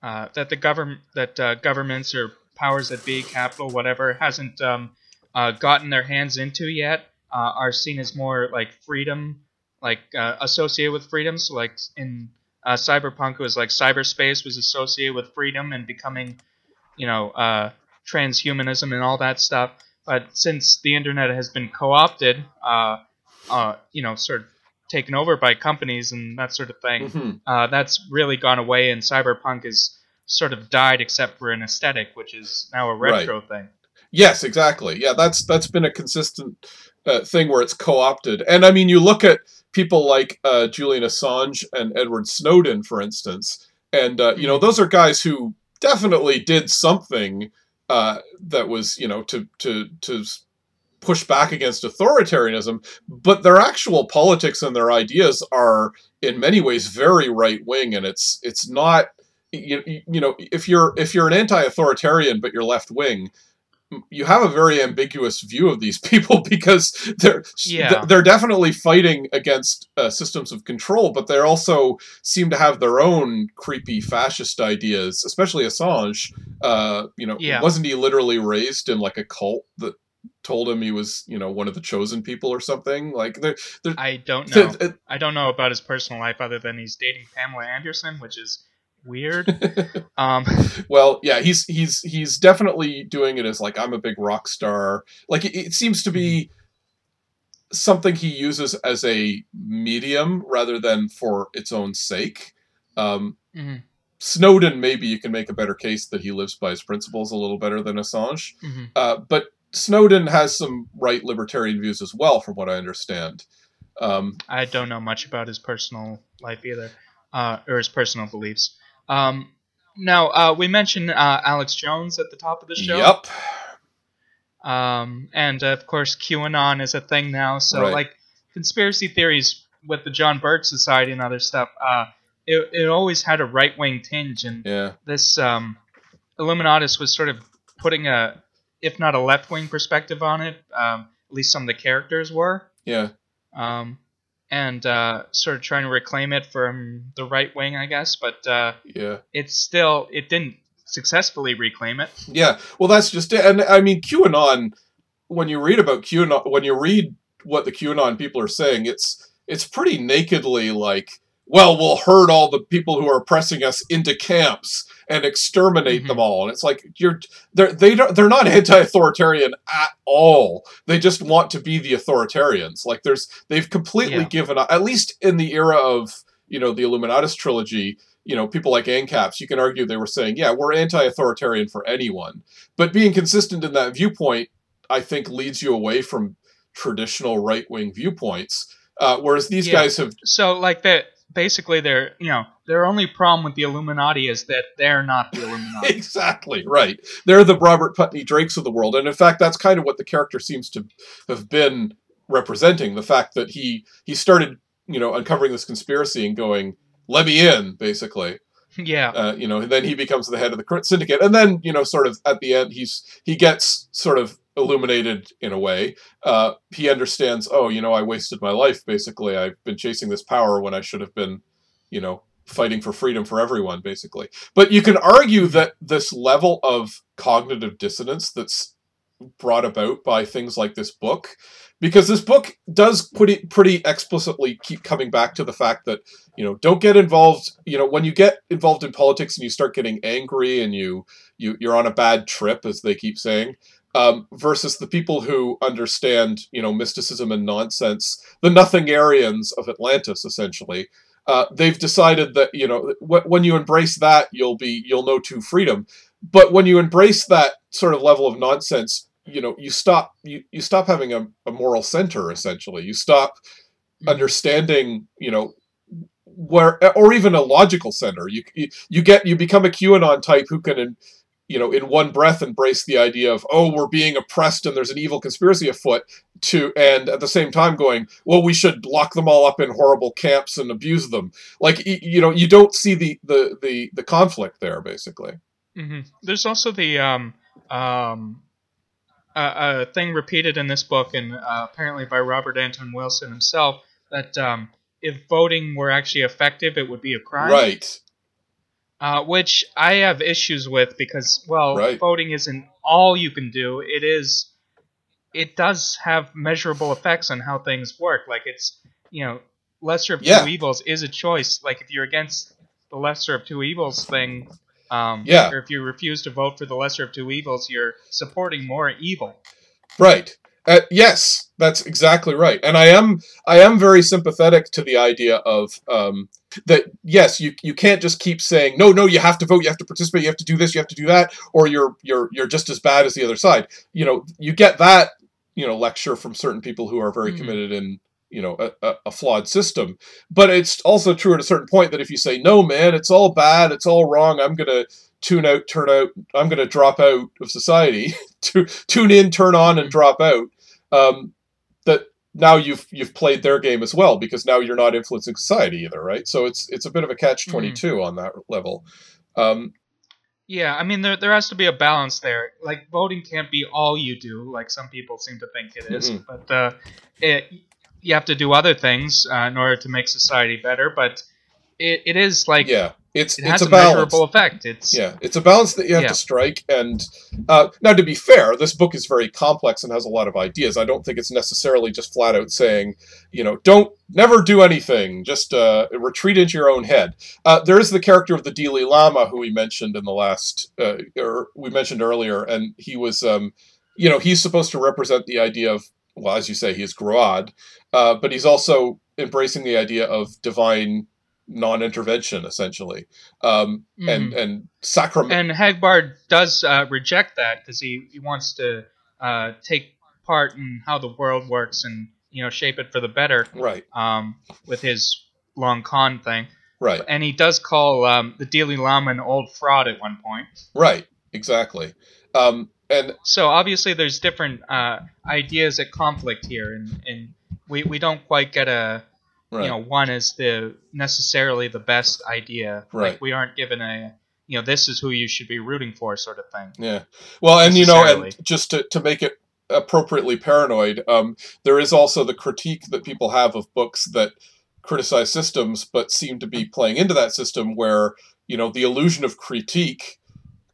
uh, that the government that uh, governments or powers that be, capital, whatever, hasn't um, uh, gotten their hands into yet uh, are seen as more like freedom, like uh, associated with freedom. So like in uh, cyberpunk, it was like cyberspace was associated with freedom and becoming, you know, transhumanism and all that stuff. But since the internet has been co-opted, you know, sort of taken over by companies and that sort of thing, Mhm. uh, that's really gone away, and cyberpunk has sort of died, except for an aesthetic, which is now a retro thing. Yes, exactly. Yeah, that's that's been a consistent uh, thing where it's co-opted. And I mean, you look at people like uh, Julian Assange and Edward Snowden, for instance, and uh, you know those are guys who definitely did something uh, that was you know to to to push back against authoritarianism, but their actual politics and their ideas are in many ways very right wing, and it's it's not. You, you know if you're if you're an anti-authoritarian but you're left wing you have a very ambiguous view of these people because they're Yeah. they're definitely fighting against uh, systems of control, but they also seem to have their own creepy fascist ideas. Especially Assange, uh, you know, Yeah. wasn't he literally raised in like a cult that told him he was, you know, one of the chosen people or something? Like, they're, I don't know. they're, I don't know about his personal life other than he's dating Pamela Anderson, which is weird. um, well, yeah, he's he's he's definitely doing it as like I'm a big rock star. Like it, it seems to be something he uses as a medium rather than for its own sake. Um, mhm, Snowden, maybe you can make a better case that he lives by his principles a little better than Assange. mhm. Uh, but Snowden has some right libertarian views as well, from what I understand. Um, I don't know much about his personal life either, uh, or his personal beliefs. Um, now, uh, we mentioned uh, Alex Jones at the top of the show. Yep. Um, and of course, QAnon is a thing now. So, Right. like conspiracy theories with the John Birch Society and other stuff, uh, it, it always had a right wing tinge, and Yeah. this um, Illuminatus was sort of putting a, if not a left wing perspective on it, um, at least some of the characters were, Yeah. um, and uh, sort of trying to reclaim it from the right wing, I guess. But uh, Yeah. it's still, it didn't successfully reclaim it. Yeah, well, that's just it. And I mean, QAnon. When you read about QAnon, when you read what the QAnon people are saying, it's it's pretty nakedly like, well, we'll herd all the people who are oppressing us into camps and exterminate them all. And it's like you're they're they don't they're not anti-authoritarian at all. They just want to be the authoritarians. Like there's they've completely Yeah. given up. At least in the era of you know the Illuminatus trilogy, you know, people like ANCAPs, you can argue they were saying, yeah, we're anti-authoritarian for anyone. But being consistent in that viewpoint, I think, leads you away from traditional right-wing viewpoints. Uh, whereas these Yeah. guys have, So like that, basically, their you know their only problem with the Illuminati is that they're not the Illuminati. exactly right. They're the Robert Putney Drakes of the world, and in fact, that's kind of what the character seems to have been representing. The fact that he he started, you know, uncovering this conspiracy and going, "Let me in," basically. yeah. uh, you know, and then he becomes the head of the syndicate, and then you know, sort of at the end, he's he gets sort of illuminated in a way. Uh, he understands, oh, you know, I wasted my life. Basically, I've been chasing this power when I should have been, you know, fighting for freedom for everyone. Basically, but you can argue that this level of cognitive dissonance that's brought about by things like this book because this book does pretty pretty explicitly keep coming back to the fact that you know don't get involved you know when you get involved in politics and you start getting angry and you you you're on a bad trip as they keep saying um, versus the people who understand you know mysticism and nonsense the nothingarians of atlantis essentially. Uh, they've decided that you know wh- when you embrace that you'll be you'll know true freedom. But when you embrace that sort of level of nonsense you know you stop you, you stop having a, a moral center essentially. You stop understanding you know where or even a logical center. You you, you get you become a qanon type who can you know in one breath embrace the idea of oh we're being oppressed and there's an evil conspiracy afoot to and at the same time going well we should lock them all up in horrible camps and abuse them. Like you know you don't see the the the, the conflict there basically. Hmm There's also the um, um, a, a thing repeated in this book, and uh, apparently by Robert Anton Wilson himself, that um, if voting were actually effective, it would be a crime. right Uh, which I have issues with because, well, Right. voting isn't all you can do. It is. It does have measurable effects on how things work. Like it's, you know, lesser of Yeah. two evils is a choice. Like if you're against the lesser of two evils thing, um, Yeah. or if you refuse to vote for the lesser of two evils, you're supporting more evil. Right. Uh, yes, that's exactly right. And I am I am very sympathetic to the idea of um, that. Yes, you you can't just keep saying no, no. You have to vote. You have to participate. You have to do this. You have to do that, or you're you're you're just as bad as the other side. You know, you get that you know lecture from certain people who are very Mhm. committed in you know a, a, a flawed system. But it's also true at a certain point that if you say no, man, it's all bad. It's all wrong. I'm gonna tune out, turn out. I'm gonna drop out of society. to tune in, turn on, and drop out um, that now you've you've played their game as well because now you're not influencing society either, right? So it's it's a bit of a catch twenty two on that level. Um, Yeah, I mean there there has to be a balance there. Like voting can't be all you do, like some people seem to think it is. Mhm. But uh, it, you have to do other things uh, in order to make society better. But it, it is like yeah, it's it it's has a balance. measurable effect. It's Yeah, it's a balance that you have Yeah. to strike. And uh, now, to be fair, this book is very complex and has a lot of ideas. I don't think it's necessarily just flat out saying, you know, don't never do anything, just uh, retreat into your own head. Uh, there is the character of the Dalai Lama who we mentioned in the last, uh, or we mentioned earlier, and he was, um, you know, he's supposed to represent the idea of, well, as you say, he is Gruad, uh, but he's also embracing the idea of divine non-intervention, essentially. Um, and Mhm. and sacrament. and Hagbard does uh, reject that because he, he wants to uh, take part in how the world works and you know shape it for the better. Right. Um, with his long con thing, Right. and he does call um, the Dalai Lama an old fraud at one point. Right. Exactly. Um, and So obviously, there's different uh, ideas at conflict here, and, and we, we don't quite get a right. you know one is the necessarily the best idea. Right. Like we aren't given a you know this is who you should be rooting for sort of thing. Yeah. Well, and you know, and just to, to make it appropriately paranoid, um, there is also the critique that people have of books that criticize systems but seem to be playing into that system where, you know, the illusion of critique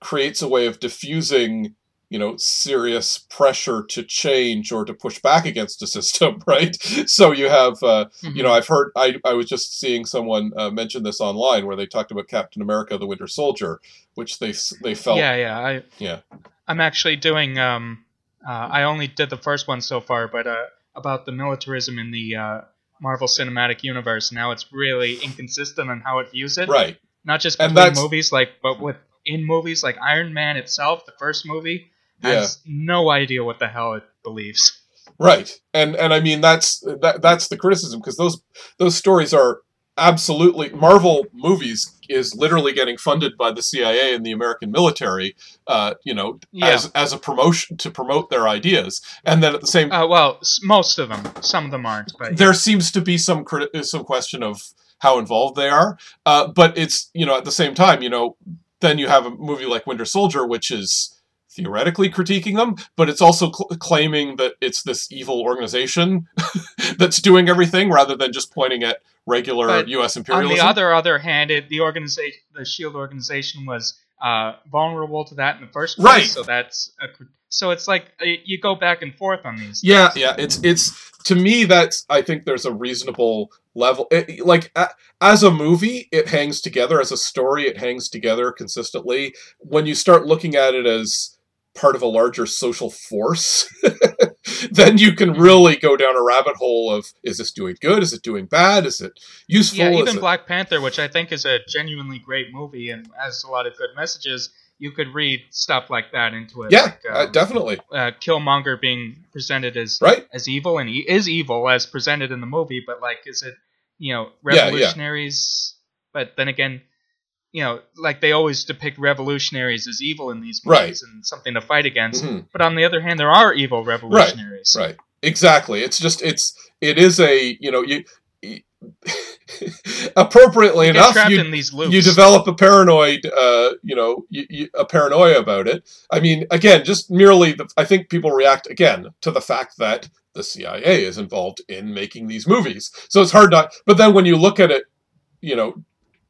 creates a way of diffusing you know serious pressure to change or to push back against a system right so you have uh, you know i've heard i, I was just seeing someone uh, mention this online where they talked about captain america the winter soldier which they they felt yeah, yeah. I Yeah. I'm actually doing. Um, uh, I only did the first one so far, but uh, about the militarism in the uh, Marvel Cinematic Universe. Now it's really inconsistent on how it views it. right Not just between movies, like but with in movies like Iron Man itself, the first movie yeah has no idea what the hell it believes. Right, and and I mean that's that that's the criticism because those those stories are absolutely Marvel movies is literally getting funded by the CIA and the American military, uh, you know, Yeah. as as a promotion to promote their ideas, and then at the same Uh, well, most of them. Some of them aren't, but there seems to be some criti- some question of how involved they are, uh, but it's you know at the same time you know then you have a movie like Winter Soldier which is theoretically critiquing them, but it's also cl- claiming that it's this evil organization that's doing everything rather than just pointing at regular But U.S. on the other other hand, it, the organization, the Shield organization, was uh, vulnerable to that in the first place. Right. So that's a, so it's like uh, you go back and forth on these. Yeah, yeah. It's it's to me that's I think there's a reasonable level. It, like a, as a movie, it hangs together. As a story, it hangs together consistently. When you start looking at it as part of a larger social force, then you can really go down a rabbit hole of is this doing good? Is it doing bad? Is it useful? Yeah, Is even it- Black Panther, which I think is a genuinely great movie and has a lot of good messages, you could read stuff like that into it. yeah, like, uh, um, definitely. uh, Killmonger being presented as Right. as evil, and he is evil as presented in the movie. But like, is it you know Yeah, yeah. revolutionaries? But then again, you know, like they always depict revolutionaries as evil in these Right. movies and something to fight against. Mhm. But on the other hand, there are evil revolutionaries. Right. right. Exactly. It's just it's it is a you know you. you appropriately You enough, you, in these loops. you develop a paranoid, uh, you know, you, you, a paranoia about it. I mean, again, just merely, the, I think people react again to the fact that the CIA is involved in making these movies. So it's hard not. But then when you look at it, you know,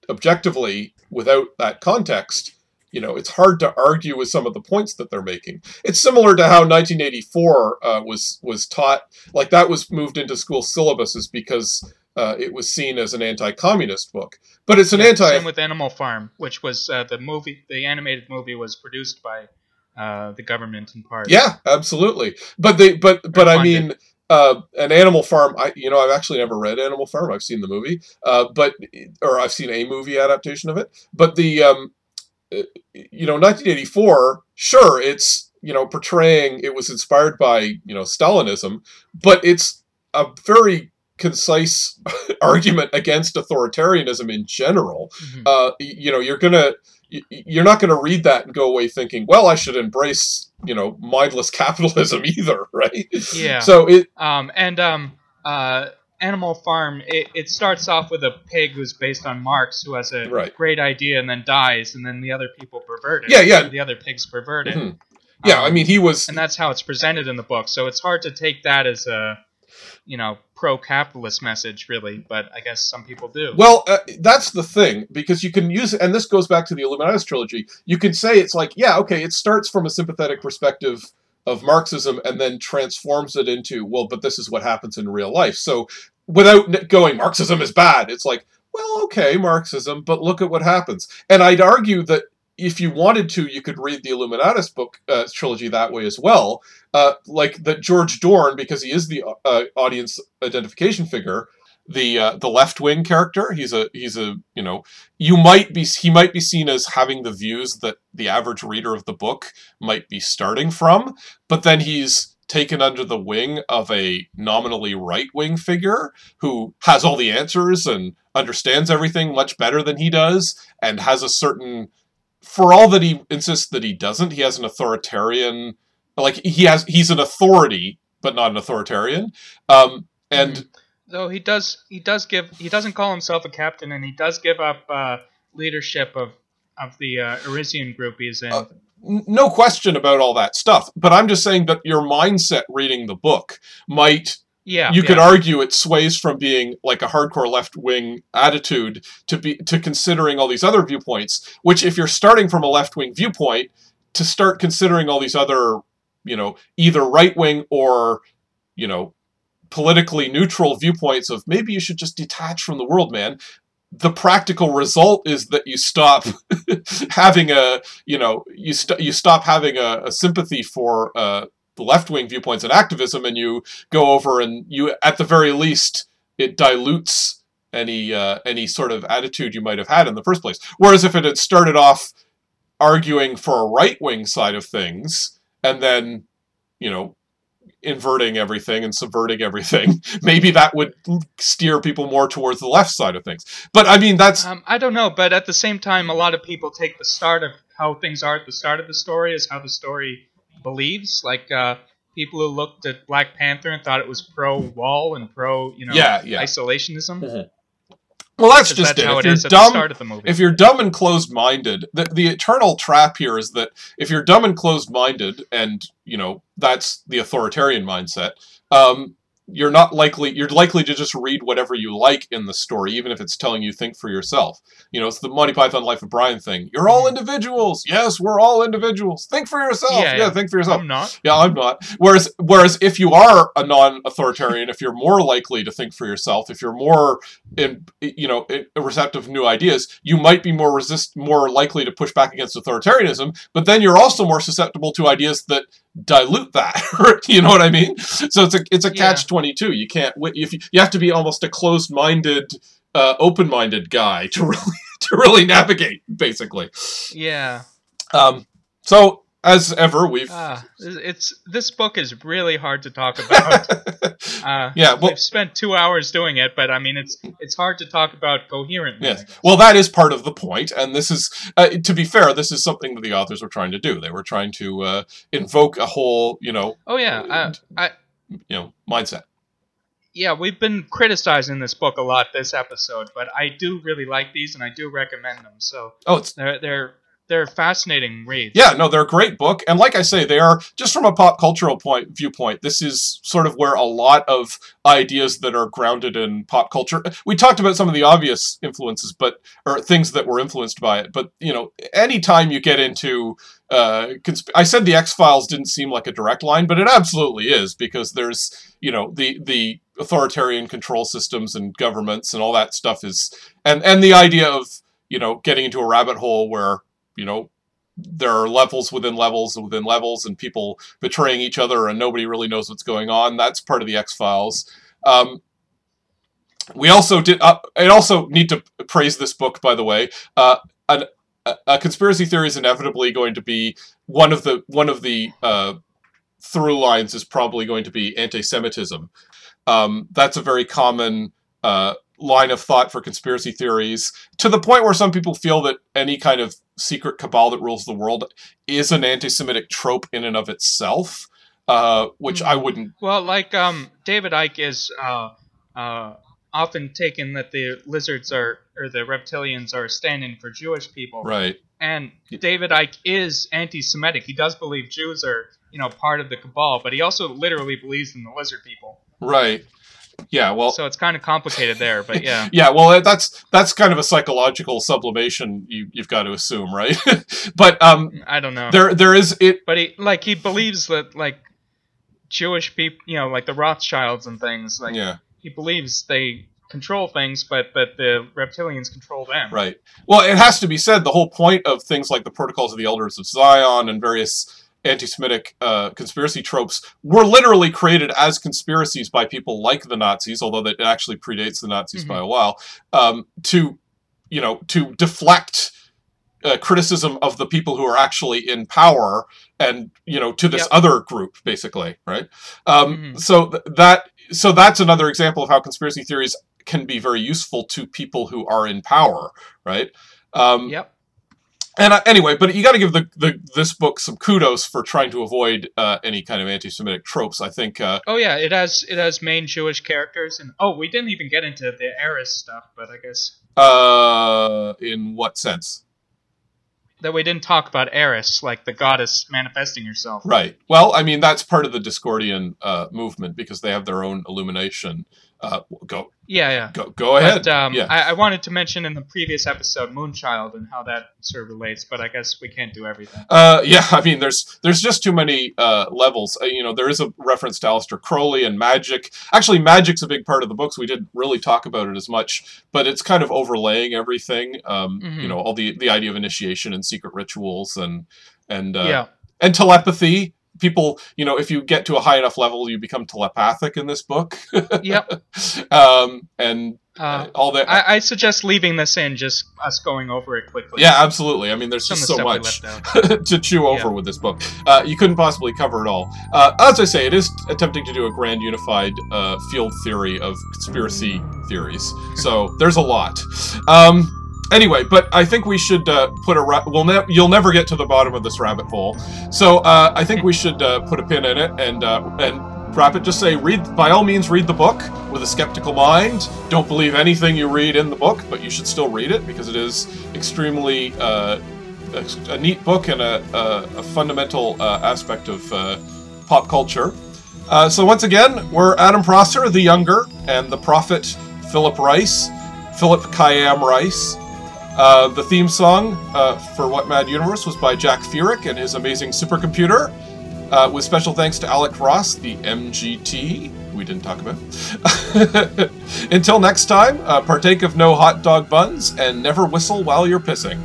objectively without that context, you know, it's hard to argue with some of the points that they're making. It's similar to how 1984 uh, was was taught, like that was moved into school syllabuses because uh, it was seen as an anti-communist book. But it's an Yeah, anti. Same with Animal Farm, which was uh, the movie, the animated movie was produced by uh, the government in part. Yeah, absolutely. But they, but but I mean, uh, an Animal Farm. I you know I've actually never read Animal Farm. I've seen the movie, uh, but or I've seen a movie adaptation of it. But the um, uh, you know 1984. Sure, it's you know portraying it was inspired by you know Stalinism, but it's a very concise argument against authoritarianism in general Mhm. uh, you know, you're gonna you're not gonna read that and go away thinking, well, I should embrace you know mindless capitalism either, right? Yeah. So it Um, and um, uh, Animal Farm, it, it starts off with a pig who's based on Marx, who has a Right. great idea and then dies, and then the other people pervert it. Yeah, yeah. The other pigs pervert it. Mhm. yeah, I Um, mean, he was and that's how it's presented in the book. So it's hard to take that as a, you know, pro-capitalist message, really. But I guess some people do. Well, uh, that's the thing because you can use, and this goes back to the Illuminatus trilogy. You can say it's like, yeah, okay, it starts from a sympathetic perspective of Marxism and then transforms it into, well, but this is what happens in real life. So without going, Marxism is bad, it's like, well, okay, Marxism, but look at what happens. And I'd argue that if you wanted to, you could read the Illuminatus book uh, trilogy that way as well. Uh, like that George Dorn, because he is the uh, audience identification figure, the uh, the left wing character. He's a he's a you know you might be he might be seen as having the views that the average reader of the book might be starting from, but then he's taken under the wing of a nominally right wing figure who has all the answers and understands everything much better than he does and has a certain for all that he insists that he doesn't he has an authoritarian like he has he's an authority but not an authoritarian um and Though he does, he does give, he doesn't call himself a captain, and he does give up uh, leadership of of the uh, Erisian group he's in. Uh, no question about all that stuff but i'm just saying that your mindset reading the book might yeah, you yeah. could argue it sways from being like a hardcore left wing attitude to be to considering all these other viewpoints which if you're starting from a left wing viewpoint to start considering all these other you know either right wing or you know politically neutral viewpoints of maybe you should just detach from the world man the practical result is that you stop having a you know you st- you stop having a, a sympathy for uh, left wing viewpoints and activism, and you go over and you at the very least it dilutes any uh, any sort of attitude you might have had in the first place. Whereas if it had started off arguing for a right wing side of things and then you know inverting everything and subverting everything maybe that would steer people more towards the left side of things but i mean that's Um, I don't know, but at the same time, a lot of people take the start of how things are at the start of the story as how the story believes. Like uh, people who looked at Black Panther and thought it was pro wall and pro, you know, Yeah, yeah. isolationism. Mhm. well that's 'Cause just that's it how if it you're is at the dumb start of the movie. if you're dumb and closed minded, the, the eternal trap here is that if you're dumb and closed minded, and you know that's the authoritarian mindset, um, you're not likely you're likely to just read whatever you like in the story, even if it's telling you think for yourself. You know, it's the Monty Python Life of Brian thing. You're all mm-hmm. individuals. Yes, we're all individuals. Think for yourself. Yeah, Yeah, yeah. think for yourself. I'm not. Yeah, I'm not. Whereas, whereas if you are a non-authoritarian, if you're more likely to think for yourself, if you're more, in, you know, receptive new ideas, you might be more resist, more likely to push back against authoritarianism. But then you're also more susceptible to ideas that dilute that. you know what I mean? So it's a it's a Yeah. catch twenty two. You can't if you, you have to be almost a closed-minded, uh, open-minded guy to really to really navigate, basically. Yeah. Um, so as ever, we've Ah, it's this book is really hard to talk about. Uh, Yeah, well- we've spent two hours doing it, but I mean, it's it's hard to talk about coherently. Yes. Well, that is part of the point, and this is, uh, to be fair, this is something that the authors were trying to do. They were trying to uh, invoke a whole, you know, Oh yeah, I, I you know, mindset. yeah, we've been criticizing this book a lot this episode, but I do really like these and I do recommend them. So Oh, it's they're they're they're fascinating reads. yeah, no, they're a great book, and like I say, they are just from a pop cultural point viewpoint. This is sort of where a lot of ideas that are grounded in pop culture. We talked about some of the obvious influences, but or things that were influenced by it. But you know, anytime you get into uh, consp- I said the X Files didn't seem like a direct line, but it absolutely is because there's you know the the authoritarian control systems and governments and all that stuff is and and the idea of you know getting into a rabbit hole where you know there are levels within levels within levels and people betraying each other and nobody really knows what's going on. That's part of the x-files. Um, we also did uh, i also need to praise this book by the way. Uh, an, a, a conspiracy theory is inevitably going to be one of the one of the uh, through lines is probably going to be anti-semitism. Um, that's a very common uh, line of thought for conspiracy theories to the point where some people feel that any kind of secret cabal that rules the world is an anti-Semitic trope in and of itself, uh, which I wouldn't. Well, like um, David Icke is uh, uh, often taken that the lizards are or the reptilians are standing for Jewish people, Right. and David Icke is anti-Semitic. He does believe Jews are you know part of the cabal, but he also literally believes in the lizard people. Right. Yeah. Well. So it's kind of complicated there, but yeah. yeah. Well, that's that's kind of a psychological sublimation you, you've got to assume, right? but um, I don't know. there there is it. but he like he believes that like Jewish people, you know, like the Rothschilds and things. Like Yeah. he believes they control things, but but the reptilians control them. Right. Well, it has to be said the whole point of things like the Protocols of the Elders of Zion and various anti-Semitic uh, conspiracy tropes were literally created as conspiracies by people like the Nazis, although that actually predates the Nazis by a while, um, to you know to deflect uh, criticism of the people who are actually in power and you know to this Yep. other group basically right um, Mhm. so th- that so that's another example of how conspiracy theories can be very useful to people who are in power right um, Yep. And uh, anyway, but you got to give the, the this book some kudos for trying to avoid uh, any kind of anti-Semitic tropes. I think uh, Oh yeah, it has it has main Jewish characters and oh we didn't even get into the Eris stuff, but I guess uh, in what sense? that we didn't talk about Eris, like the goddess manifesting herself. Right. Well, I mean that's part of the Discordian uh, movement because they have their own illumination. Uh, go Yeah, yeah. go go ahead. But um, yeah. I, I wanted to mention in the previous episode Moonchild and how that sort of relates, but I guess we can't do everything. Uh, yeah, I mean, there's there's just too many uh, levels. Uh, you know, there is a reference to Aleister Crowley and magic. Actually, magic's a big part of the books. We didn't really talk about it as much, but it's kind of overlaying everything. Um, You Mhm. know, all the the idea of initiation and secret rituals and and uh, yeah. and telepathy. People, you know, if you get to a high enough level, you become telepathic in this book. Yep. um, and Uh, all that. I, I suggest leaving this in, just us going over it quickly. yeah, absolutely. I mean, there's Some just so much. to chew over Yeah. with this book. Uh, you couldn't possibly cover it all. Uh, as I say, it is attempting to do a grand unified uh, field theory of conspiracy theories. So there's a lot. Um, anyway, but I think we should uh, put a. Ra- we'll ne- you'll never get to the bottom of this rabbit hole. So uh, I think we should uh, put a pin in it and uh, and. Wrap it. Just say, read. By all means, read the book with a skeptical mind. Don't believe anything you read in the book, but you should still read it because it is extremely uh, a, a neat book and a, a, a fundamental uh, aspect of pop culture. So once again, we're Adam Prosser, the younger, and the prophet Philip Rice, Philip Khayyam Rice. Uh, the theme song uh, for What Mad Universe was by Jack Furyk and his amazing supercomputer, uh, with special thanks to Alec Ross, the MGT. We didn't talk about. Until next time, uh, partake of no hot dog buns and never whistle while you're pissing.